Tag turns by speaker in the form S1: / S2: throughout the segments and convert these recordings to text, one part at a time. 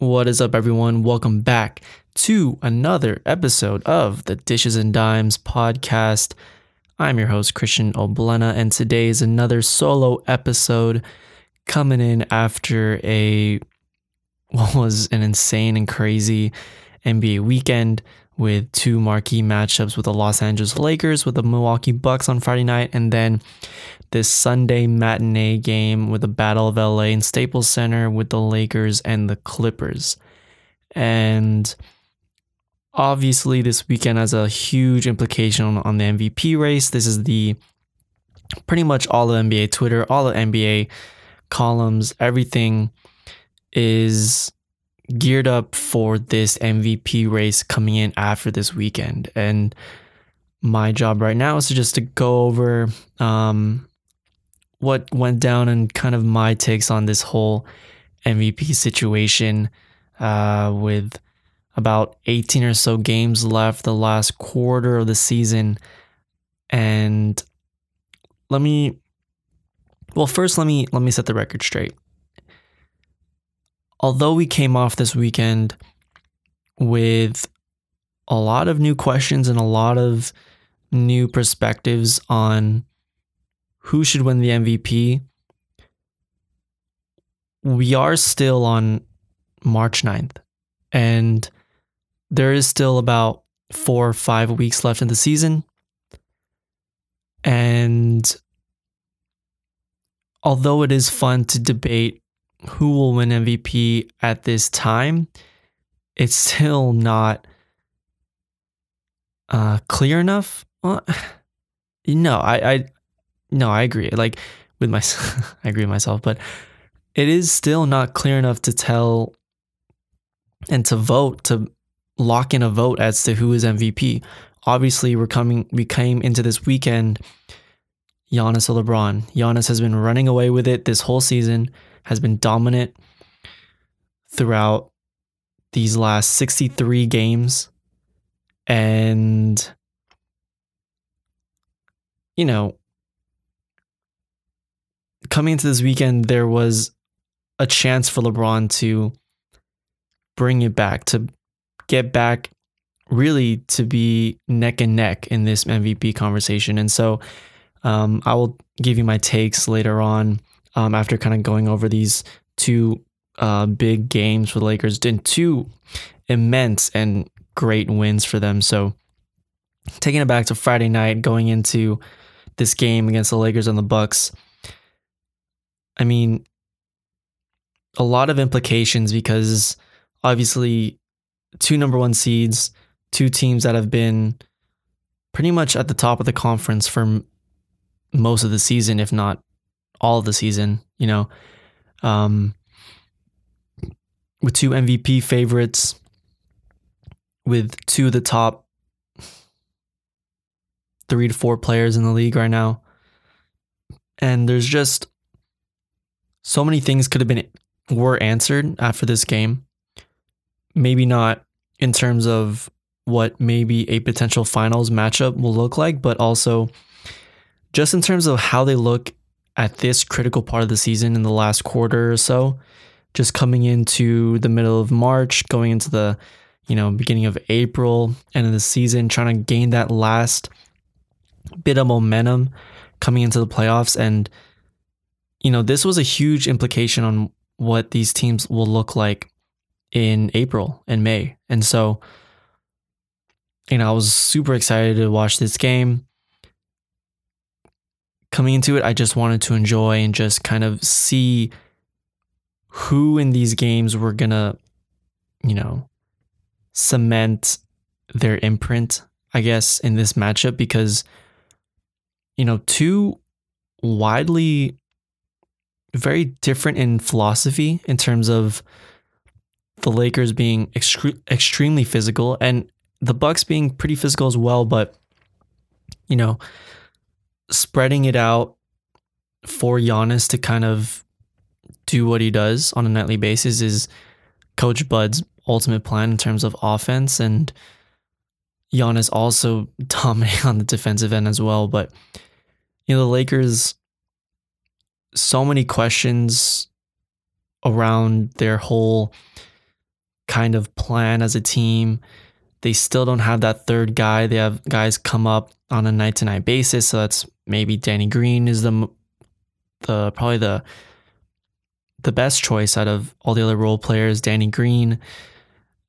S1: What is up, everyone? Welcome back to another episode of the Dishes and Dimes podcast. I'm your host, Christian Oblena, and today is another solo episode coming in after a what was an insane and crazy NBA weekend with two marquee matchups with the Los Angeles Lakers with the Milwaukee Bucks on Friday night and then this Sunday matinee game with the Battle of LA in Staples Center with the Lakers and the Clippers. And obviously, this weekend has a huge implication on, the MVP race. This is the pretty much all the NBA Twitter, all the NBA columns, everything is geared up for this MVP race coming in after this weekend. And my job right now is to just to go over um, what went down and kind of my takes on this whole MVP situation uh, with about 18 or so games left, the last quarter of the season. And let me well first let me let me set the record straight. Although we came off this weekend with a lot of new questions and a lot of new perspectives on who should win the MVP, we are still on March 9th. And there is still about four or five weeks left in the season. And although it is fun to debate who will win MVP at this time, it's still not uh, clear enough. Well, no, I, I no, I agree. Like with my, I agree with myself, but it is still not clear enough to tell and to vote to lock in a vote as to who is MVP. Obviously, we're coming. We came into this weekend. Giannis or LeBron. Giannis has been running away with it this whole season. Has been dominant throughout these last 63 games. And, you know, coming into this weekend, there was a chance for LeBron to bring it back, to get back really to be neck and neck in this MVP conversation. And so um, I will give you my takes later on um, after kind of going over these two uh, big games for the Lakers and two immense and great wins for them. So taking it back to Friday night, going into this game against the Lakers and the Bucks. I mean, a lot of implications because obviously two number one seeds, two teams that have been pretty much at the top of the conference for most of the season, if not all of the season, you know, um, with two MVP favorites, with two of the top three to four players in the league right now. And there's just so many things could have been were answered after this game. Maybe not in terms of what maybe a potential finals matchup will look like, but also just in terms of how they look at this critical part of the season in the last quarter or so, just coming into the middle of March, going into the you know beginning of April, end of the season, trying to gain that last bit of momentum coming into the playoffs and you know, this was a huge implication on what these teams will look like in April and May. And so, you know, I was super excited to watch this game. Coming into it, I just wanted to enjoy and just kind of see who in these games were going to, you know, cement their imprint, I guess, in this matchup because, you know, two widely very different in philosophy in terms of the Lakers being extre- extremely physical and the Bucks being pretty physical as well, but you know, spreading it out for Giannis to kind of do what he does on a nightly basis is Coach Bud's ultimate plan in terms of offense and Giannis also dominating on the defensive end as well. But you know, the Lakers so many questions around their whole kind of plan as a team. They still don't have that third guy. They have guys come up on a night to night basis. So that's maybe Danny Green is the the probably the the best choice out of all the other role players. Danny Green.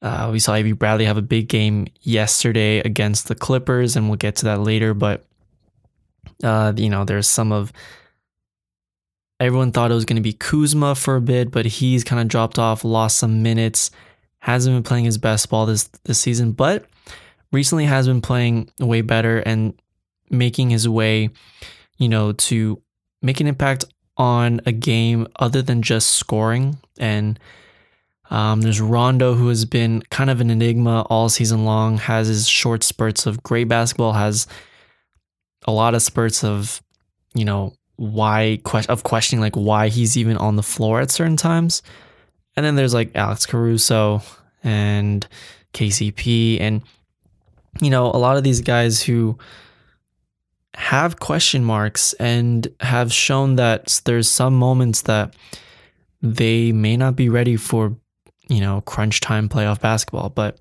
S1: Uh, we saw Avery Bradley have a big game yesterday against the Clippers, and we'll get to that later. But uh, you know, there's some of everyone thought it was going to be Kuzma for a bit, but he's kind of dropped off, lost some minutes, hasn't been playing his best ball this this season, but recently has been playing way better and making his way, you know, to make an impact on a game other than just scoring. And um, there's Rondo, who has been kind of an enigma all season long, has his short spurts of great basketball, has a lot of spurts of, you know, why of questioning like why he's even on the floor at certain times. And then there's like Alex Caruso and KCP and you know a lot of these guys who have question marks and have shown that there's some moments that they may not be ready for you know crunch time playoff basketball but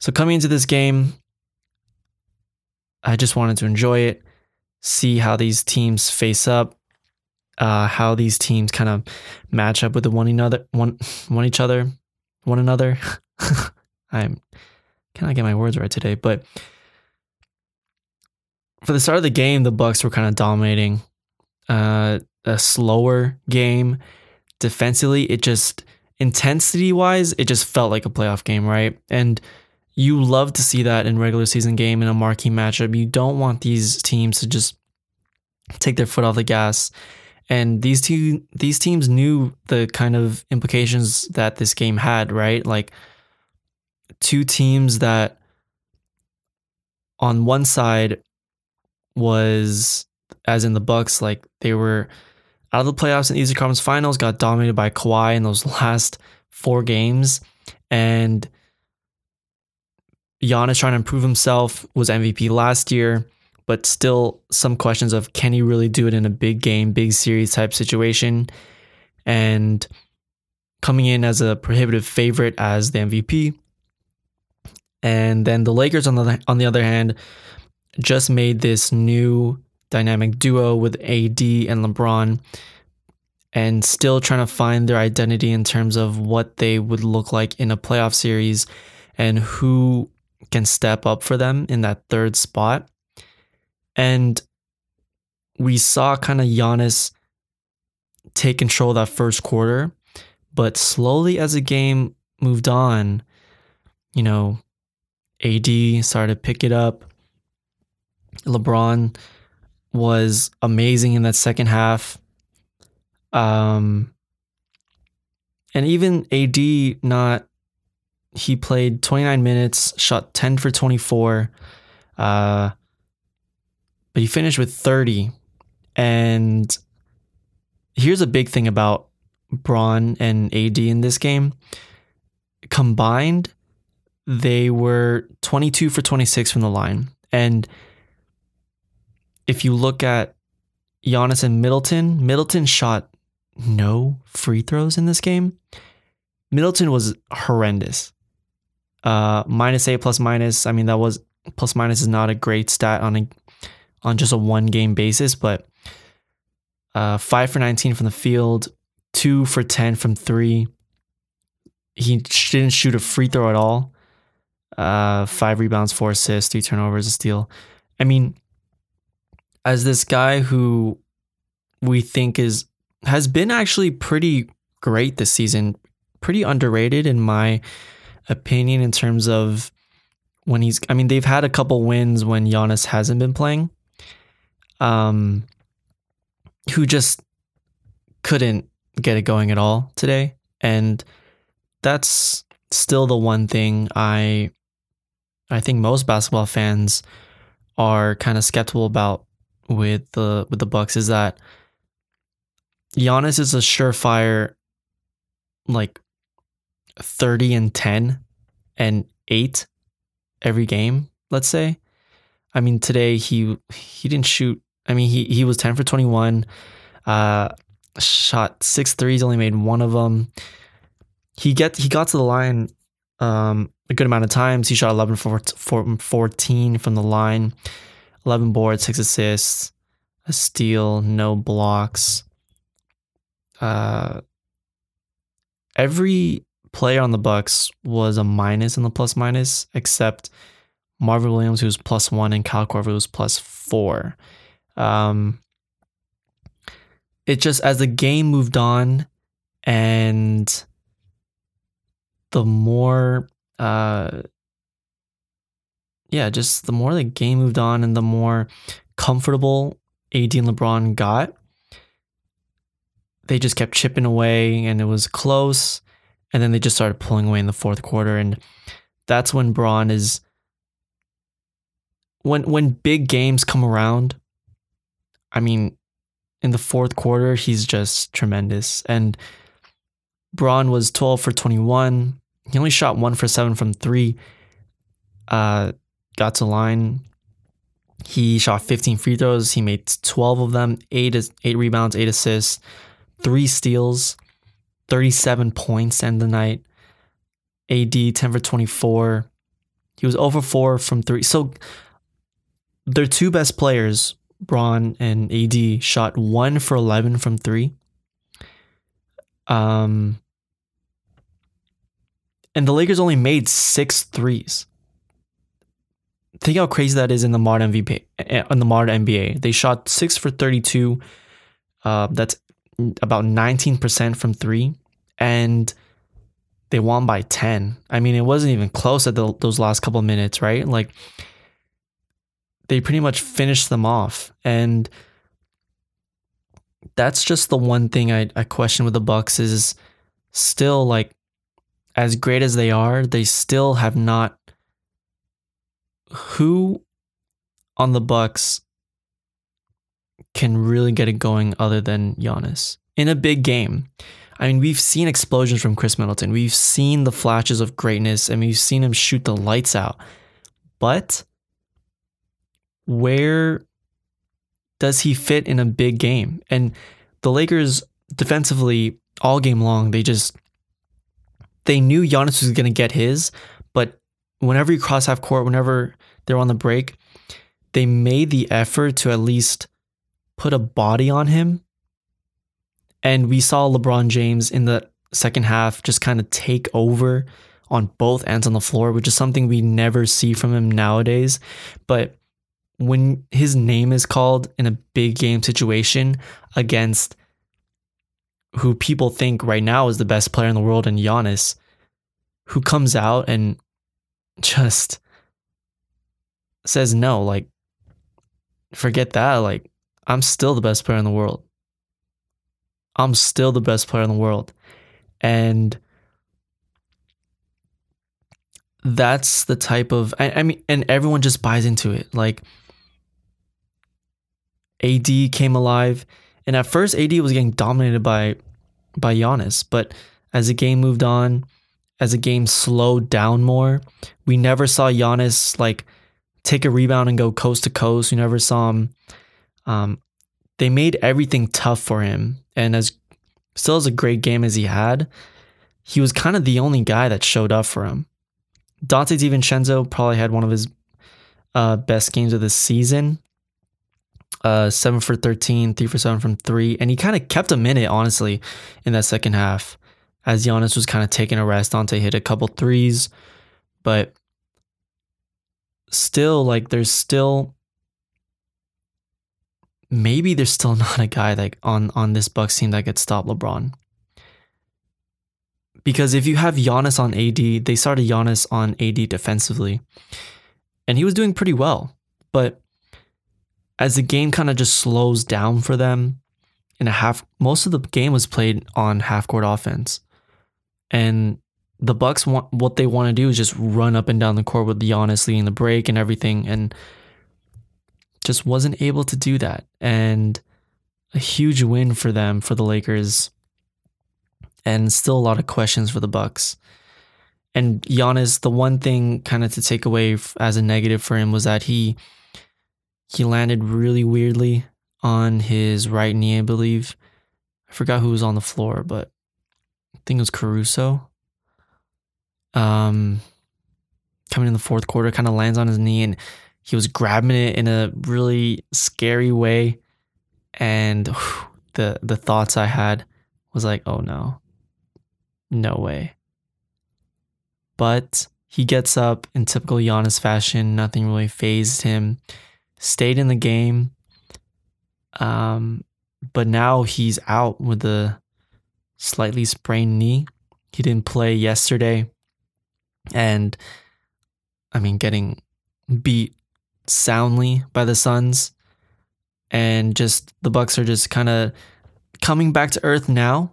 S1: so coming into this game I just wanted to enjoy it see how these teams face up, uh, how these teams kind of match up with one another, one one each other, one another. I'm cannot get my words right today, but for the start of the game, the Bucks were kind of dominating. Uh, a slower game defensively. It just intensity wise, it just felt like a playoff game, right? And you love to see that in regular season game in a marquee matchup. You don't want these teams to just take their foot off the gas. And these two these teams knew the kind of implications that this game had, right? Like two teams that on one side was as in the Bucks, like they were out of the playoffs and Eastern Conference Finals, got dominated by Kawhi in those last four games, and Giannis trying to improve himself, was MVP last year, but still some questions of can he really do it in a big game, big series type situation? And coming in as a prohibitive favorite as the MVP. And then the Lakers on the on the other hand just made this new dynamic duo with AD and LeBron and still trying to find their identity in terms of what they would look like in a playoff series and who can step up for them in that third spot. And we saw kind of Giannis take control that first quarter, but slowly as the game moved on, you know, AD started to pick it up. LeBron was amazing in that second half. Um, and even AD not he played 29 minutes, shot 10 for 24. Uh, but he finished with 30. And here's a big thing about Bron and AD in this game. Combined, they were 22 for 26 from the line. And if you look at Giannis and Middleton, Middleton shot no free throws in this game. Middleton was horrendous. Uh, minus eight plus minus. I mean, that was plus minus is not a great stat on a on just a one game basis, but uh, five for 19 from the field, two for 10 from three. He didn't shoot a free throw at all. Uh, five rebounds, four assists, three turnovers, a steal. I mean, as this guy who we think is has been actually pretty great this season, pretty underrated in my opinion in terms of when he's I mean they've had a couple wins when Giannis hasn't been playing. Um who just couldn't get it going at all today and that's still the one thing I I think most basketball fans are kind of skeptical about with the with the Bucks is that Giannis is a surefire like 30 and 10 and 8 every game, let's say. I mean, today he he didn't shoot. I mean, he he was 10 for 21. Uh shot six threes, only made one of them. he get he got to the line um, a good amount of times. He shot 11 for 14 from the line, 11 boards, six assists, a steal, no blocks. Uh, every player on the Bucks was a minus in the plus minus, except Marvin Williams, who was plus one, and Kyle Korver, who was plus four. Um, it just as the game moved on, and the more, uh, yeah, just the more the game moved on, and the more comfortable AD and LeBron got, they just kept chipping away, and it was close. And then they just started pulling away in the fourth quarter, and that's when Bron is when when big games come around, I mean, in the fourth quarter, he's just tremendous. And Bron was 12 for 21. He only shot one for seven from three. Uh, got to line. He shot 15 free throws. He made 12 of them, eight eight rebounds, eight assists, three steals, 37 points end the night. AD 10 for 24. He was over four from three. So their two best players, Bron and AD, shot one for 11 from three. Um, and the Lakers only made six threes. Think how crazy that is in the modern MVP eh, in the modern NBA. They shot six for 32. Uh, that's about 19% from three. And they won by 10. I mean, it wasn't even close at the, those last couple minutes, right? Like, they pretty much finished them off. And that's just the one thing I, I question with the Bucks is still like as great as they are, they still have not who on the Bucks can really get it going other than Giannis in a big game. I mean, we've seen explosions from Khris Middleton. We've seen the flashes of greatness and we've seen him shoot the lights out. But where does he fit in a big game? And the Lakers defensively all game long, they just they knew Giannis was going to get his, but whenever you cross half court, whenever they're on the break, they made the effort to at least put a body on him. And we saw LeBron James in the second half just kind of take over on both ends on the floor, which is something we never see from him nowadays. But when his name is called in a big game situation against who people think right now is the best player in the world and Giannis, who comes out and just says no, like forget that, like I'm still the best player in the world. I'm still the best player in the world. And that's the type of I, I mean and everyone just buys into it. Like AD came alive. And at first, AD was getting dominated by by Giannis, but as the game moved on, as the game slowed down more, we never saw Giannis like take a rebound and go coast to coast. You never saw him. Um, they made everything tough for him, and as still as a great game as he had, he was kind of the only guy that showed up for him. Donte DiVincenzo probably had one of his uh, best games of the season uh, seven for 13, three for seven from three. And he kind of kept him in it, honestly, in that second half. As Giannis was kind of taking a rest, Donte hit a couple threes. But still, like, there's still maybe there's still not a guy like on on this Bucks team that could stop LeBron. Because if you have Giannis on AD, they started Giannis on AD defensively. And he was doing pretty well. But as the game kind of just slows down for them in a half most of the game was played on half court offense and the bucks want what they want to do is just run up and down the court with Giannis leading the break and everything and just wasn't able to do that and a huge win for them for the Lakers and still a lot of questions for the Bucks. And Giannis, the one thing kind of to take away as a negative for him was that he he landed really weirdly on his right knee, I believe. I forgot who was on the floor, but I think it was Caruso. Um, coming in the fourth quarter, kind of lands on his knee and he was grabbing it in a really scary way. And whew, the the thoughts I had was like, oh no, no way. But he gets up in typical Giannis fashion. Nothing really phased him. Stayed in the game. Um, but now he's out with a slightly sprained knee. He didn't play yesterday. And I mean, getting beat soundly by the Suns. And just the Bucks are just kind of coming back to earth now.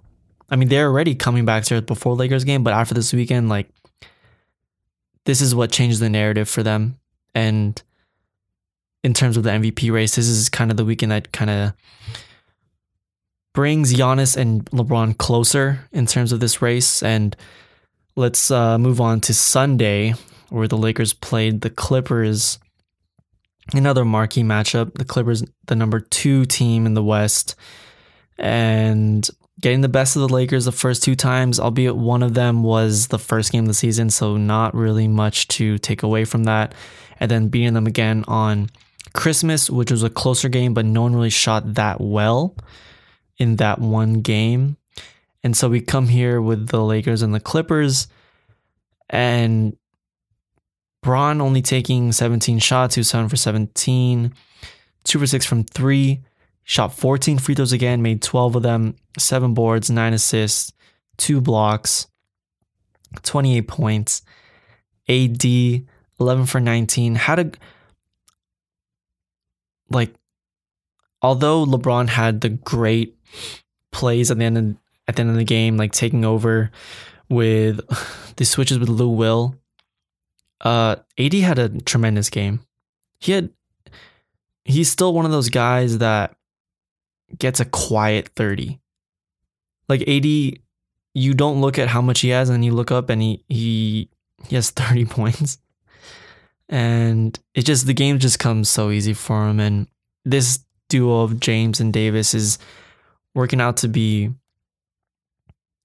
S1: I mean, they're already coming back to earth before Lakers game, but after this weekend, like this is what changed the narrative for them. And in terms of the MVP race, this is kind of the weekend that kind of brings Giannis and LeBron closer in terms of this race. And let's uh, move on to Sunday, where the Lakers played the Clippers. Another marquee matchup. The Clippers, the number two team in the West, and getting the best of the Lakers the first two times, albeit one of them was the first game of the season, so not really much to take away from that. And then beating them again on Christmas, which was a closer game, but no one really shot that well in that one game. And so we come here with the Lakers and the Clippers, and Bron only taking 17 shots, he was 7 for 17, 2 for 6 from 3, shot 14 free throws again, made 12 of them, 7 boards, 9 assists, 2 blocks, 28 points. AD 11 for 19. Had a like although LeBron had the great plays at the end of, at the end of the game, like taking over with the switches with Lou Will, uh, AD had a tremendous game. He had he's still one of those guys that gets a quiet 30. Like AD, you don't look at how much he has and you look up and he he he has 30 points. And it just the game just comes so easy for him and this duo of James and Davis is working out to be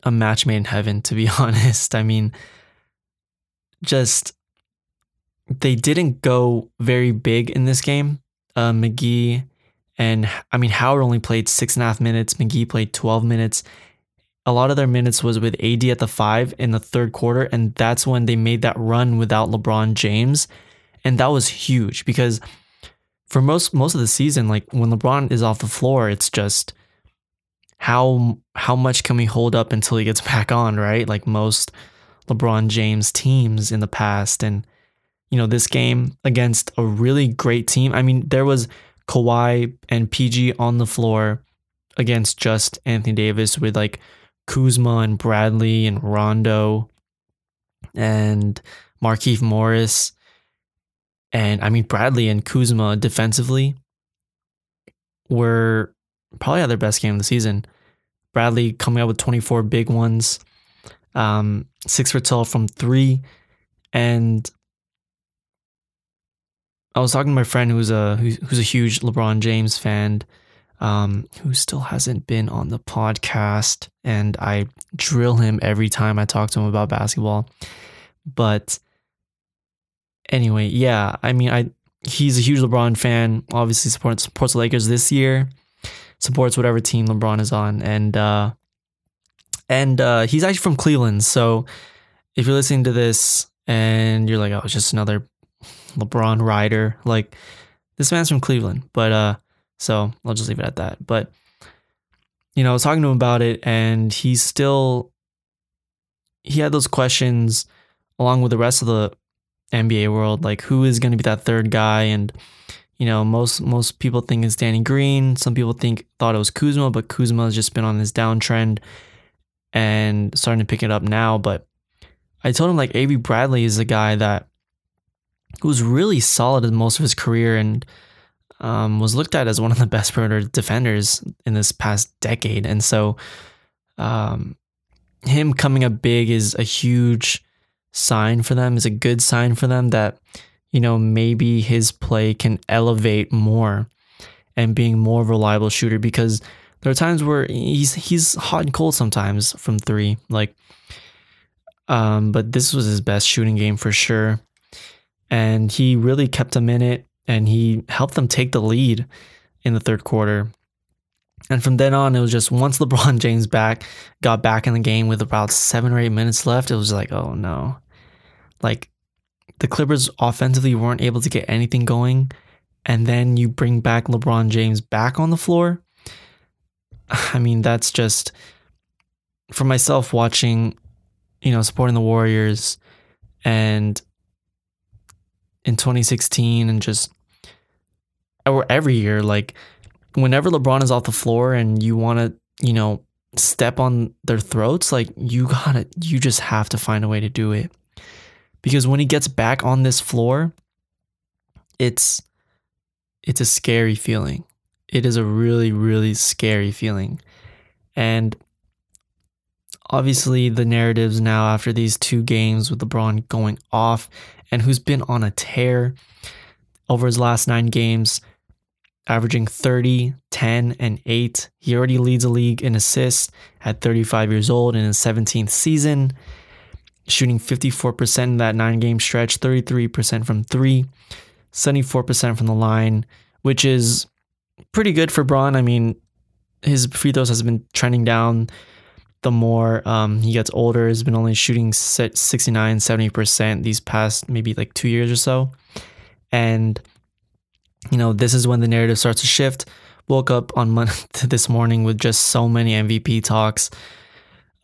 S1: a match made in heaven to be honest. I mean just they didn't go very big in this game. Uh, McGee and I mean Howard only played six and a half minutes. McGee played 12 minutes. A lot of their minutes was with AD at the five in the third quarter, and that's when they made that run without LeBron James. And that was huge because for most most of the season, like when LeBron is off the floor, it's just how how much can we hold up until he gets back on, right? Like most LeBron James teams in the past. And you know, this game against a really great team. I mean, there was Kawhi and PG on the floor against just Anthony Davis with like Kuzma and Bradley and Rondo and Markieff Morris. And I mean, Bradley and Kuzma defensively were probably had their best game of the season. Bradley coming out with 24 big ones, um, six for 12 from three. And I was talking to my friend who's a who's a huge LeBron James fan, um, who still hasn't been on the podcast, and I drill him every time I talk to him about basketball. But anyway, yeah, I mean, I he's a huge LeBron fan. Obviously, supports supports the Lakers this year. Supports whatever team LeBron is on, and uh, and uh, he's actually from Cleveland. So if you're listening to this and you're like, oh, it's just another LeBron rider. Like this man's from Cleveland, but uh, so I'll just leave it at that. But you know, I was talking to him about it, and he's still he had those questions along with the rest of the NBA world, like who is going to be that third guy, and you know, most most people think it's Danny Green. Some people think thought it was Kuzma, but Kuzma has just been on this downtrend and starting to pick it up now. But I told him like Avery Bradley is a guy that was really solid in most of his career and um, was looked at as one of the best perimeter defenders in this past decade. And so, um, him coming up big is a huge sign for them, is a good sign for them that, you know, maybe his play can elevate more and being more reliable shooter because there are times where he's he's hot and cold sometimes from three. Like Um, but this was his best shooting game for sure. And he really kept them in it and he helped them take the lead in the third quarter. And from then on, it was just once LeBron James back got back in the game with about seven or eight minutes left, it was like, oh no. Like the Clippers offensively weren't able to get anything going. And then you bring back LeBron James back on the floor. I mean, that's just for myself watching, you know, supporting the Warriors and in 2016 and just or every year, like whenever LeBron is off the floor and you want to, you know, step on their throats, like you gotta, you just have to find a way to do it. Because when he gets back on this floor, it's, it's a scary feeling. It is a really, really scary feeling. And obviously, the narratives now after these two games with LeBron going off and who's been on a tear over his last nine games, averaging 30, 10, and 8. He already leads the league in assists at 35 years old in his 17th season, shooting 54% in that nine game stretch, 33% from three, 74% from the line, which is pretty good for Bron. I mean, his free throws has been trending down the more um, he gets older. He's been only shooting 69, 70% these past maybe like two years or so. And you know, this is when the narrative starts to shift. Woke up on Monday, this morning with just so many MVP talks.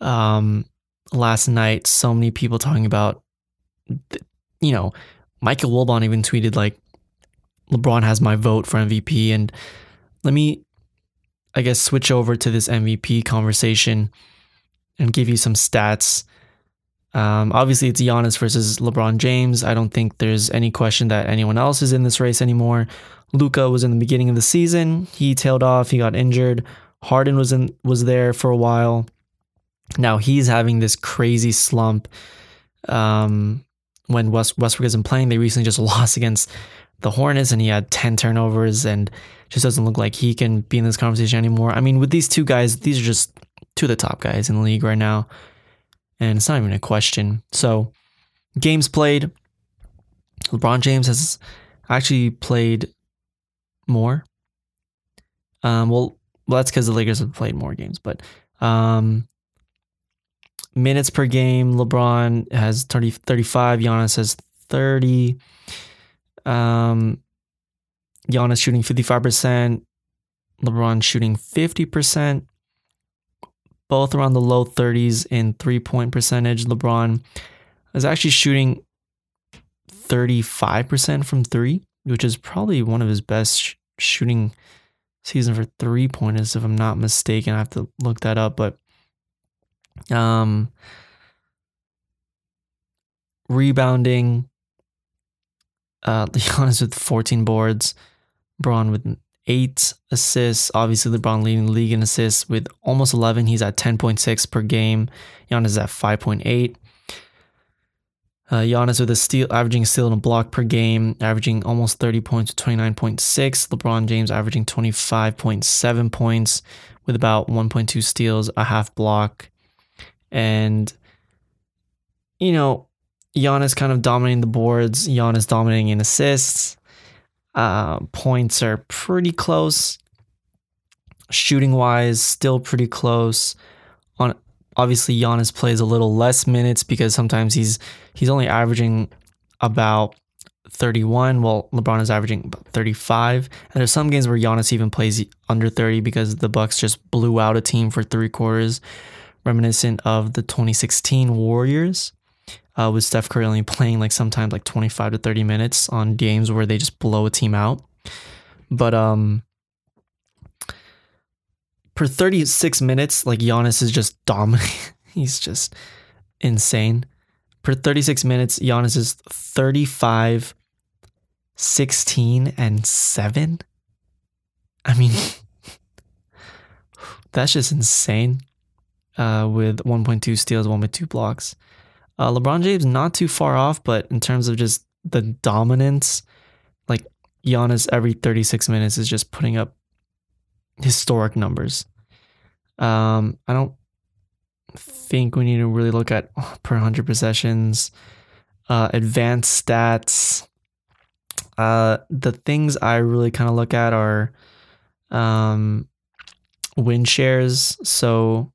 S1: Um, last night, so many people talking about, you know, Michael Wilbon even tweeted like, LeBron has my vote for MVP. And let me, I guess, switch over to this MVP conversation and give you some stats. Um, obviously, it's Giannis versus LeBron James. I don't think there's any question that anyone else is in this race anymore. Luka was in the beginning of the season. He tailed off. He got injured. Harden was in was there for a while. Now he's having this crazy slump. Um, when West, Westbrook isn't playing, they recently just lost against the Hornets, and he had ten turnovers, and just doesn't look like he can be in this conversation anymore. I mean, with these two guys, these are just two of the top guys in the league right now and it's not even a question. So, games played. LeBron James has actually played more. Um, well, well, that's because the Lakers have played more games, but um, minutes per game, LeBron has 30, 35, Giannis has 30. Um, Giannis shooting 55%, LeBron shooting 50% both around the low 30s in three point percentage. LeBron is actually shooting 35% from three, which is probably one of his best sh- shooting season for three pointers, if I'm not mistaken. I have to look that up, but um, rebounding. Uh, Giannis with 14 boards, Bron with eight assists. Obviously, LeBron leading the league in assists with almost 11. He's at 10.6 per game. Giannis is at 5.8. Uh, Giannis with a steal, averaging a steal and a block per game, averaging almost 30 points to 29.6. LeBron James averaging 25.7 points with about 1.2 steals, a half block. And, you know, Giannis kind of dominating the boards, Giannis dominating in assists. Uh, points are pretty close. Shooting wise, still pretty close. On obviously Giannis plays a little less minutes because sometimes he's he's only averaging about 31 while LeBron is averaging about 35 and there's some games where Giannis even plays under 30 because the Bucks just blew out a team for 3 quarters reminiscent of the 2016 Warriors uh, with Steph Curry only playing like sometimes like 25 to 30 minutes on games where they just blow a team out. But um, per 36 minutes, like Giannis is just dominating. He's just insane. Per 36 minutes, Giannis is 35, 16, and 7. I mean, that's just insane. Uh, with 1.2 steals, 1.2 blocks. Uh, LeBron James not too far off, but in terms of just the dominance, like Giannis every 36 minutes is just putting up historic numbers. Um, I don't think we need to really look at per 100 possessions, uh, advanced stats. Uh, the things I really kind of look at are um, win shares. So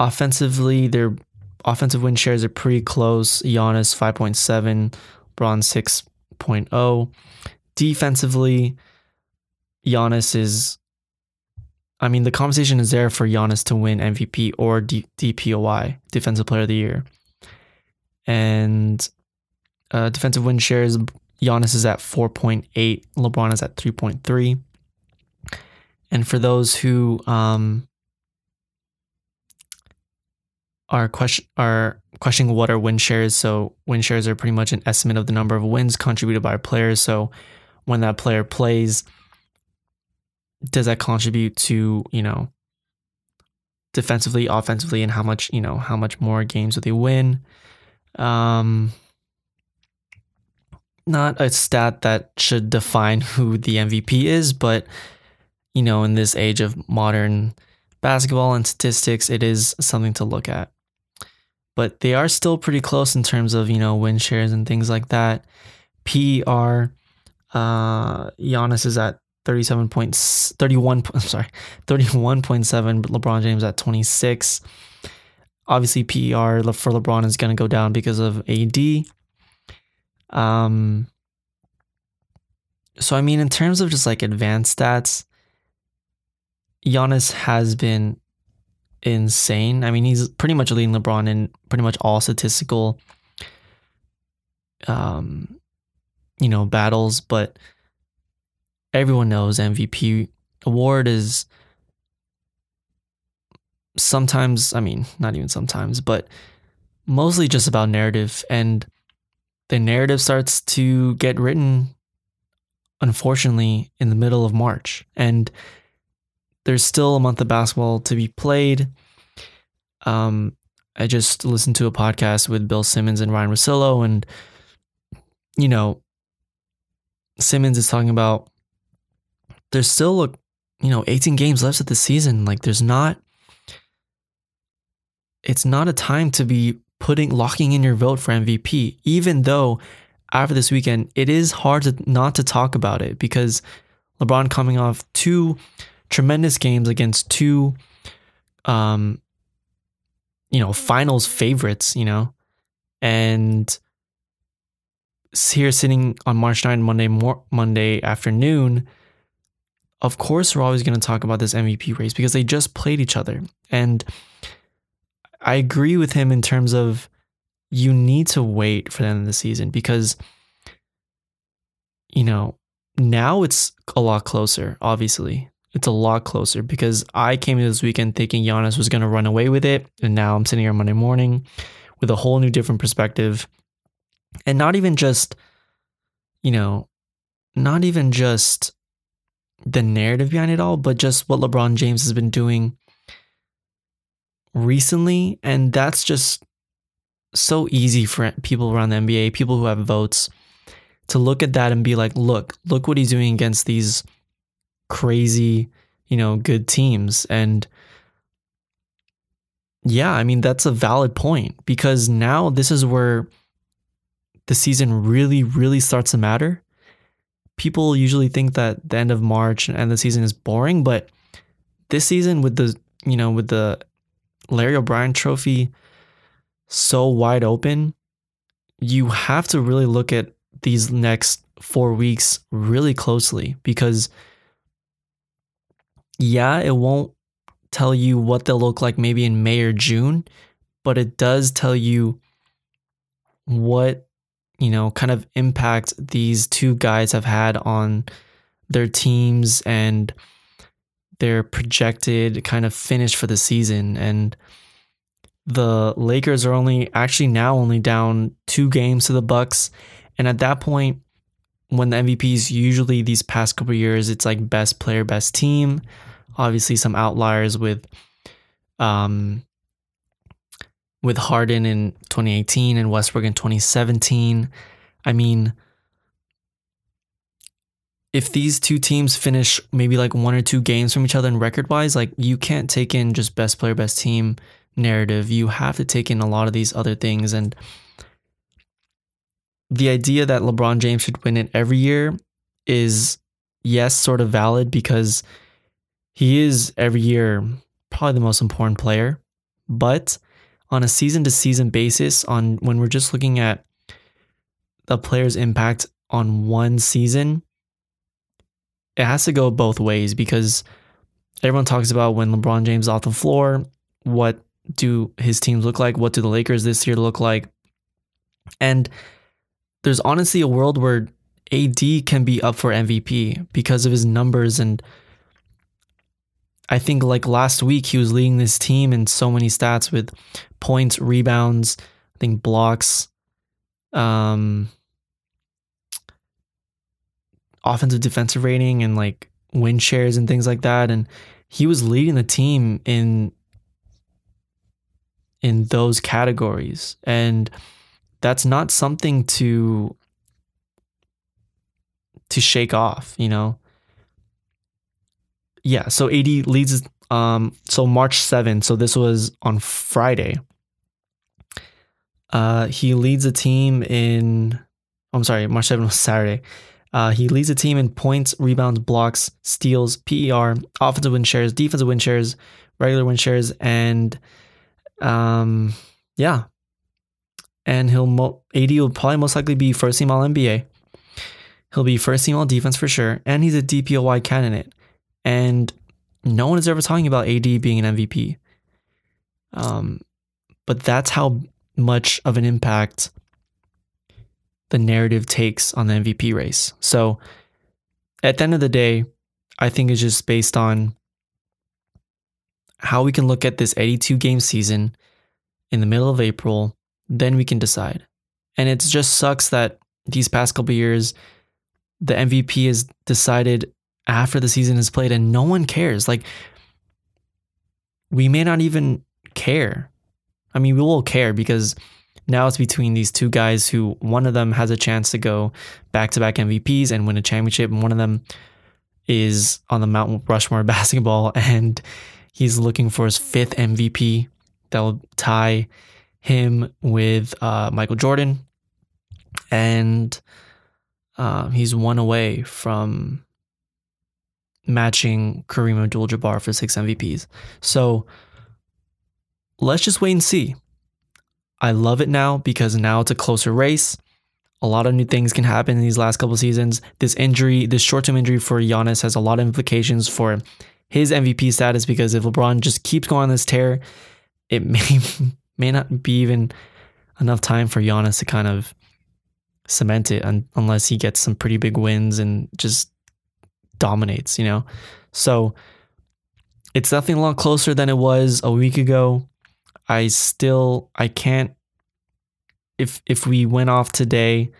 S1: offensively, their offensive win shares are pretty close. Giannis 5.7, Bron 6.0. Defensively, Giannis is I mean, the conversation is there for Giannis to win MVP or D- DPOY, Defensive Player of the Year. And uh, defensive win shares, Giannis is at 4.8, LeBron is at 3.3. And for those who um, are question are questioning what are win shares, so win shares are pretty much an estimate of the number of wins contributed by players. So when that player plays, does that contribute to you know defensively, offensively, and how much you know how much more games do they win? Um, not a stat that should define who the MVP is, but you know, in this age of modern basketball and statistics, it is something to look at. But they are still pretty close in terms of you know win shares and things like that. PER, uh, Giannis is at 37 points, 31, I'm sorry, 31.7, but LeBron James at 26. Obviously, PER for LeBron is going to go down because of AD. Um, so, I mean, in terms of just like advanced stats, Giannis has been insane. I mean, he's pretty much leading LeBron in pretty much all statistical, um, you know, battles, but everyone knows MVP award is sometimes, I mean, not even sometimes, but mostly just about narrative. And the narrative starts to get written, unfortunately, in the middle of March. And there's still a month of basketball to be played. Um, I just listened to a podcast with Bill Simmons and Ryan Russillo, and you know, Simmons is talking about there's still a you know 18 games left of the season. Like there's not it's not a time to be putting locking in your vote for MVP, even though after this weekend, it is hard to not to talk about it because LeBron coming off two tremendous games against two um you know finals favorites, you know, and here sitting on March 9 Monday mor- Monday afternoon of course we're always going to talk about this MVP race because they just played each other. And I agree with him in terms of you need to wait for the end of the season because you know, now it's a lot closer, obviously. It's a lot closer because I came to this weekend thinking Giannis was going to run away with it. And now I'm sitting here Monday morning with a whole new different perspective. And not even just, you know, not even just the narrative behind it all, but just what LeBron James has been doing recently. And that's just so easy for people around the NBA, people who have votes, to look at that and be like, look, look what he's doing against these crazy, you know, good teams. And yeah, I mean, that's a valid point because now this is where the season really, really starts to matter people usually think that the end of March and the season is boring, but this season with the you know with the Larry O'Brien Trophy so wide open, you have to really look at these next four weeks really closely because yeah, it won't tell you what they'll look like maybe in May or June, but it does tell you what you know, kind of impact these two guys have had on their teams and their projected kind of finish for the season. And the Lakers are only actually now only down two games to the Bucks. And at that point, when the MVPs usually these past couple years, it's like best player, best team. Obviously, some outliers with um, with Harden in 2018 and Westbrook in 2017. I mean, if these two teams finish maybe like one or two games from each other in record wise, like you can't take in just best player, best team narrative. You have to take in a lot of these other things. And the idea that LeBron James should win it every year is, yes, sort of valid because he is every year probably the most important player. But on a season to season basis, on when we're just looking at the player's impact on one season, it has to go both ways because everyone talks about when LeBron James off the floor, what do his teams look like? What do the Lakers this year look like? And there's honestly a world where AD can be up for MVP because of his numbers and I think like last week he was leading this team in so many stats with points, rebounds, I think blocks, um offensive defensive rating and like win shares and things like that. And he was leading the team in in those categories. And that's not something to to shake off you know yeah so AD leads um so March 7 so this was on Friday uh he leads a team in I'm sorry March 7 was Saturday uh, he leads a team in points, rebounds, blocks, steals, PER, offensive win shares, defensive win shares, regular win shares, and um, yeah. And he'll mo- AD will probably most likely be first team All NBA. He'll be first team All Defense for sure, and he's a DPOY candidate. And no one is ever talking about AD being an MVP. Um, but that's how much of an impact the narrative takes on the MVP race. So at the end of the day, I think it's just based on how we can look at this 82 game season in the middle of April, then we can decide. And it just sucks that these past couple years, the MVP is decided after the season is played and no one cares. Like, we may not even care. I mean, we will care because now it's between these two guys who one of them has a chance to go back to back MVPs and win a championship, and one of them is on the Mount Rushmore basketball and he's looking for his fifth MVP that will tie him with uh, Michael Jordan. And uh, he's one away from matching Kareem Abdul Jabbar for six MVPs. So let's just wait and see. I love it now because now it's a closer race. A lot of new things can happen in these last couple seasons. This injury, this short-term injury for Giannis has a lot of implications for his MVP status because if LeBron just keeps going on this tear, it may may not be even enough time for Giannis to kind of cement it un- unless he gets some pretty big wins and just dominates, you know. So it's definitely a lot closer than it was a week ago. I still I can't if if we went off today,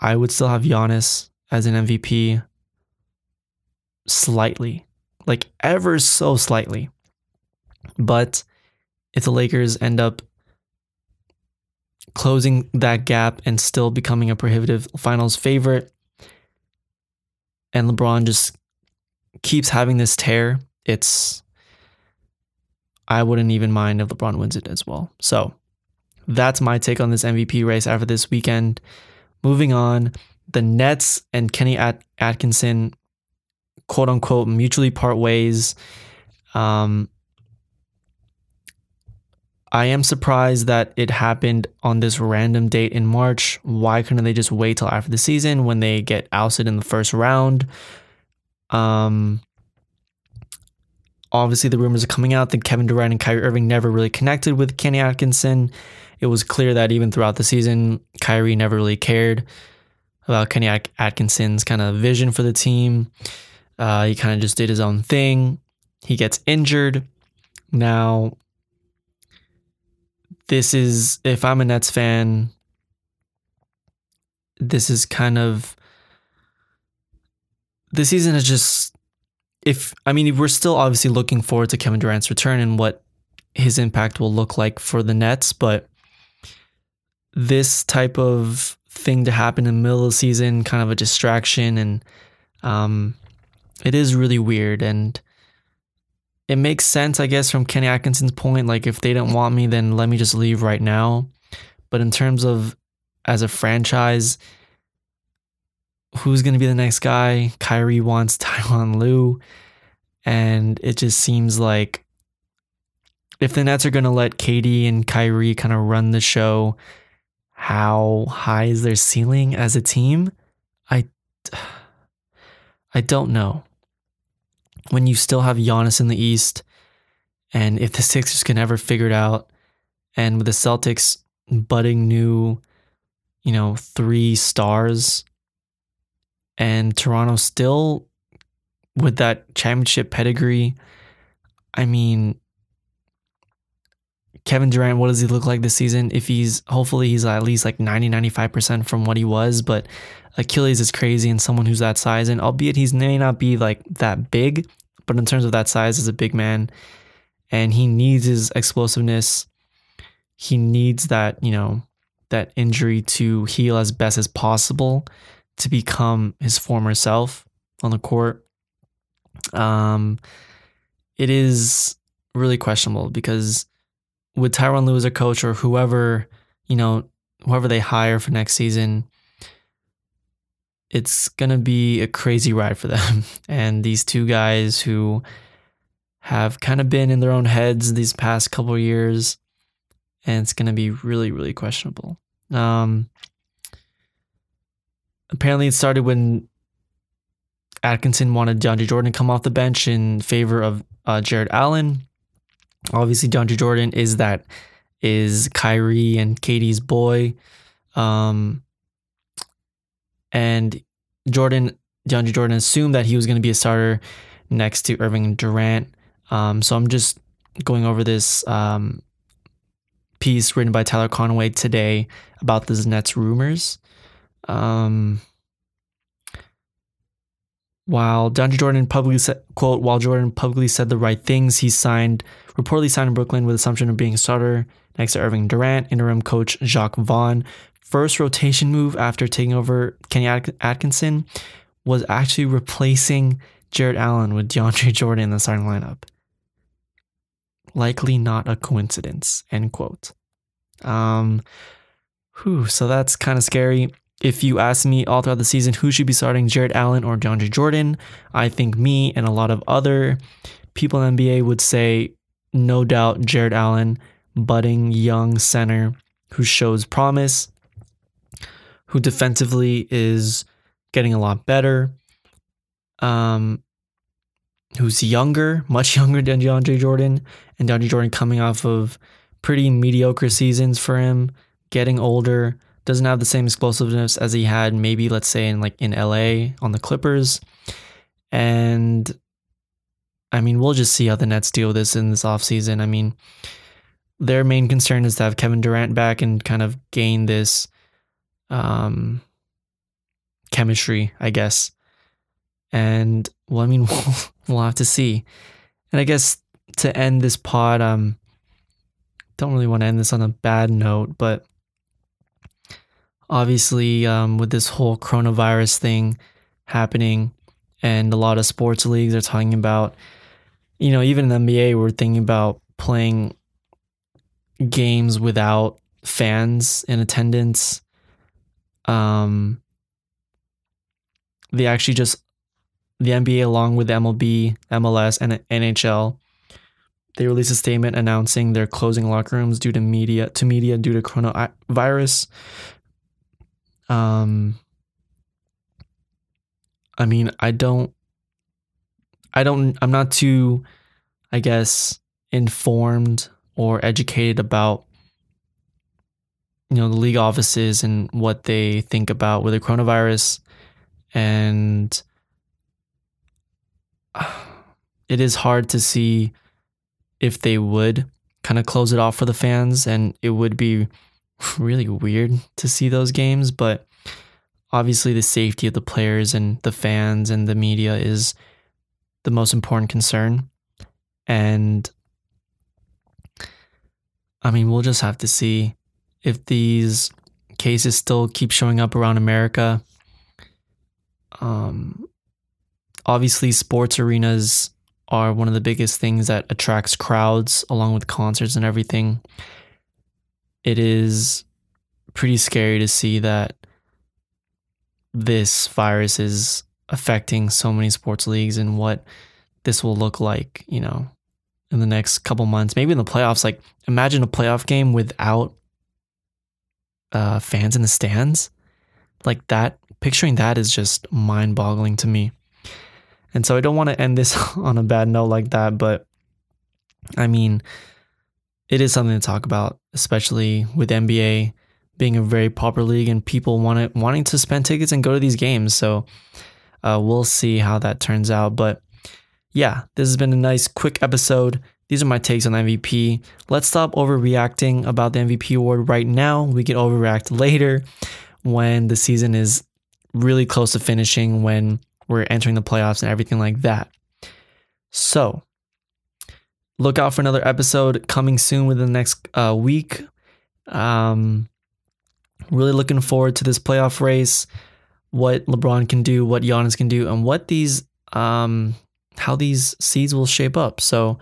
S1: I would still have Giannis as an MVP slightly. Like ever so slightly. But if the Lakers end up closing that gap and still becoming a prohibitive finals favorite, and LeBron just keeps having this tear, it's I wouldn't even mind if LeBron wins it as well. So that's my take on this MVP race after this weekend. Moving on, the Nets and Kenny At- Atkinson, quote unquote, mutually part ways. Um, I am surprised that it happened on this random date in March. Why couldn't they just wait till after the season when they get ousted in the first round? Um, obviously the rumors are coming out that Kevin Durant and Kyrie Irving never really connected with Kenny Atkinson. It was clear that even throughout the season, Kyrie never really cared about Kenny Atkinson's kind of vision for the team. Uh, he kind of just did his own thing. He gets injured. Now, this is, if I'm a Nets fan, this is kind of, the season is just if I mean we're still obviously looking forward to Kevin Durant's return and what his impact will look like for the Nets, but this type of thing to happen in the middle of the season, kind of a distraction, and um, it is really weird. And it makes sense, I guess, from Kenny Atkinson's point. Like, if they don't want me, then let me just leave right now. But in terms of as a franchise, who's going to be the next guy? Kyrie wants Tyronn Lue. And it just seems like if the Nets are going to let Katie and Kyrie kind of run the show, how high is their ceiling as a team? I, I don't know. When you still have Giannis in the East, and if the Sixers can ever figure it out, and with the Celtics budding new, you know, three stars, and Toronto still with that championship pedigree, I mean, Kevin Durant, what does he look like this season? If he's hopefully he's at least like 90, 95% from what he was, but Achilles is crazy and someone who's that size. And albeit he may not be like that big, but in terms of that size as a big man, and he needs his explosiveness. He needs that, you know, that injury to heal as best as possible to become his former self on the court. Um, it is really questionable because with Tyronn Lue as a coach or whoever, you know, whoever they hire for next season, it's going to be a crazy ride for them. And these two guys who have kind of been in their own heads these past couple years, and it's going to be really, really questionable. Um, apparently, it started when Atkinson wanted DeAndre Jordan to come off the bench in favor of uh, Jarrett Allen. Obviously, DeAndre Jordan is that is Kyrie and Katie's boy. Um, and Jordan, DeAndre Jordan assumed that he was going to be a starter next to Irving Durant. Um, so I'm just going over this um, piece written by Tyler Conway today about this Nets rumors. Um, while DeAndre Jordan publicly said, quote, while Jordan publicly said the right things, he signed, reportedly signed in Brooklyn with assumption of being a starter next to Irving Durant, interim coach Jacque Vaughn. First rotation move after taking over Kenny Atkinson was actually replacing Jarrett Allen with DeAndre Jordan in the starting lineup. Likely not a coincidence, end quote. Um, whew, so that's kind of scary. If you ask me all throughout the season who should be starting, Jarrett Allen or DeAndre Jordan, I think me and a lot of other people in NBA would say no doubt Jarrett Allen, budding young center who shows promise, who defensively is getting a lot better, um, who's younger, much younger than DeAndre Jordan, and DeAndre Jordan coming off of pretty mediocre seasons for him, getting older doesn't have the same explosiveness as he had maybe let's say in like in LA on the Clippers. And I mean, we'll just see how the Nets deal with this in this offseason. I mean, their main concern is to have Kevin Durant back and kind of gain this um chemistry, I guess. And well, I mean, we'll, we'll have to see. And I guess to end this pod, um, don't really want to end this on a bad note, but obviously um, with this whole coronavirus thing happening and a lot of sports leagues are talking about you know even in the nba we're thinking about playing games without fans in attendance. Um they actually just the nba along with mlb mls and nhl they released a statement announcing they're closing locker rooms due to media to media due to coronavirus um, I mean, I don't, I don't, I'm not too, I guess, informed or educated about, you know, the league offices and what they think about with the coronavirus. And it is hard to see if they would kind of close it off for the fans. And it would be really weird to see those games, but obviously the safety of the players and the fans and the media is the most important concern. And I mean, we'll just have to see if these cases still keep showing up around America. Um, obviously, sports arenas are one of the biggest things that attracts crowds along with concerts and everything. It is pretty scary to see that this virus is affecting so many sports leagues and what this will look like, you know, in the next couple months, maybe in the playoffs. Like, imagine a playoff game without uh, fans in the stands. Like that, picturing that is just mind boggling to me. And so I don't want to end this on a bad note like that, but I mean, it is something to talk about, especially with NBA being a very popular league and people want wanting to spend tickets and go to these games. So uh, we'll see how that turns out. But yeah, this has been a nice quick episode. These are my takes on MVP. Let's stop overreacting about the MVP award right now. We can overreact later when the season is really close to finishing, when we're entering the playoffs and everything like that. So, look out for another episode coming soon within the next uh, week. Um, really looking forward to this playoff race, what LeBron can do, what Giannis can do, and what these um, how these seeds will shape up. So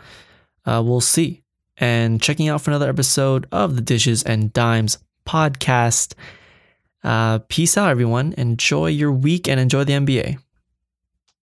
S1: uh, we'll see. And checking out for another episode of the Dishes and Dimes podcast. Uh, peace out, everyone. Enjoy your week and enjoy the NBA.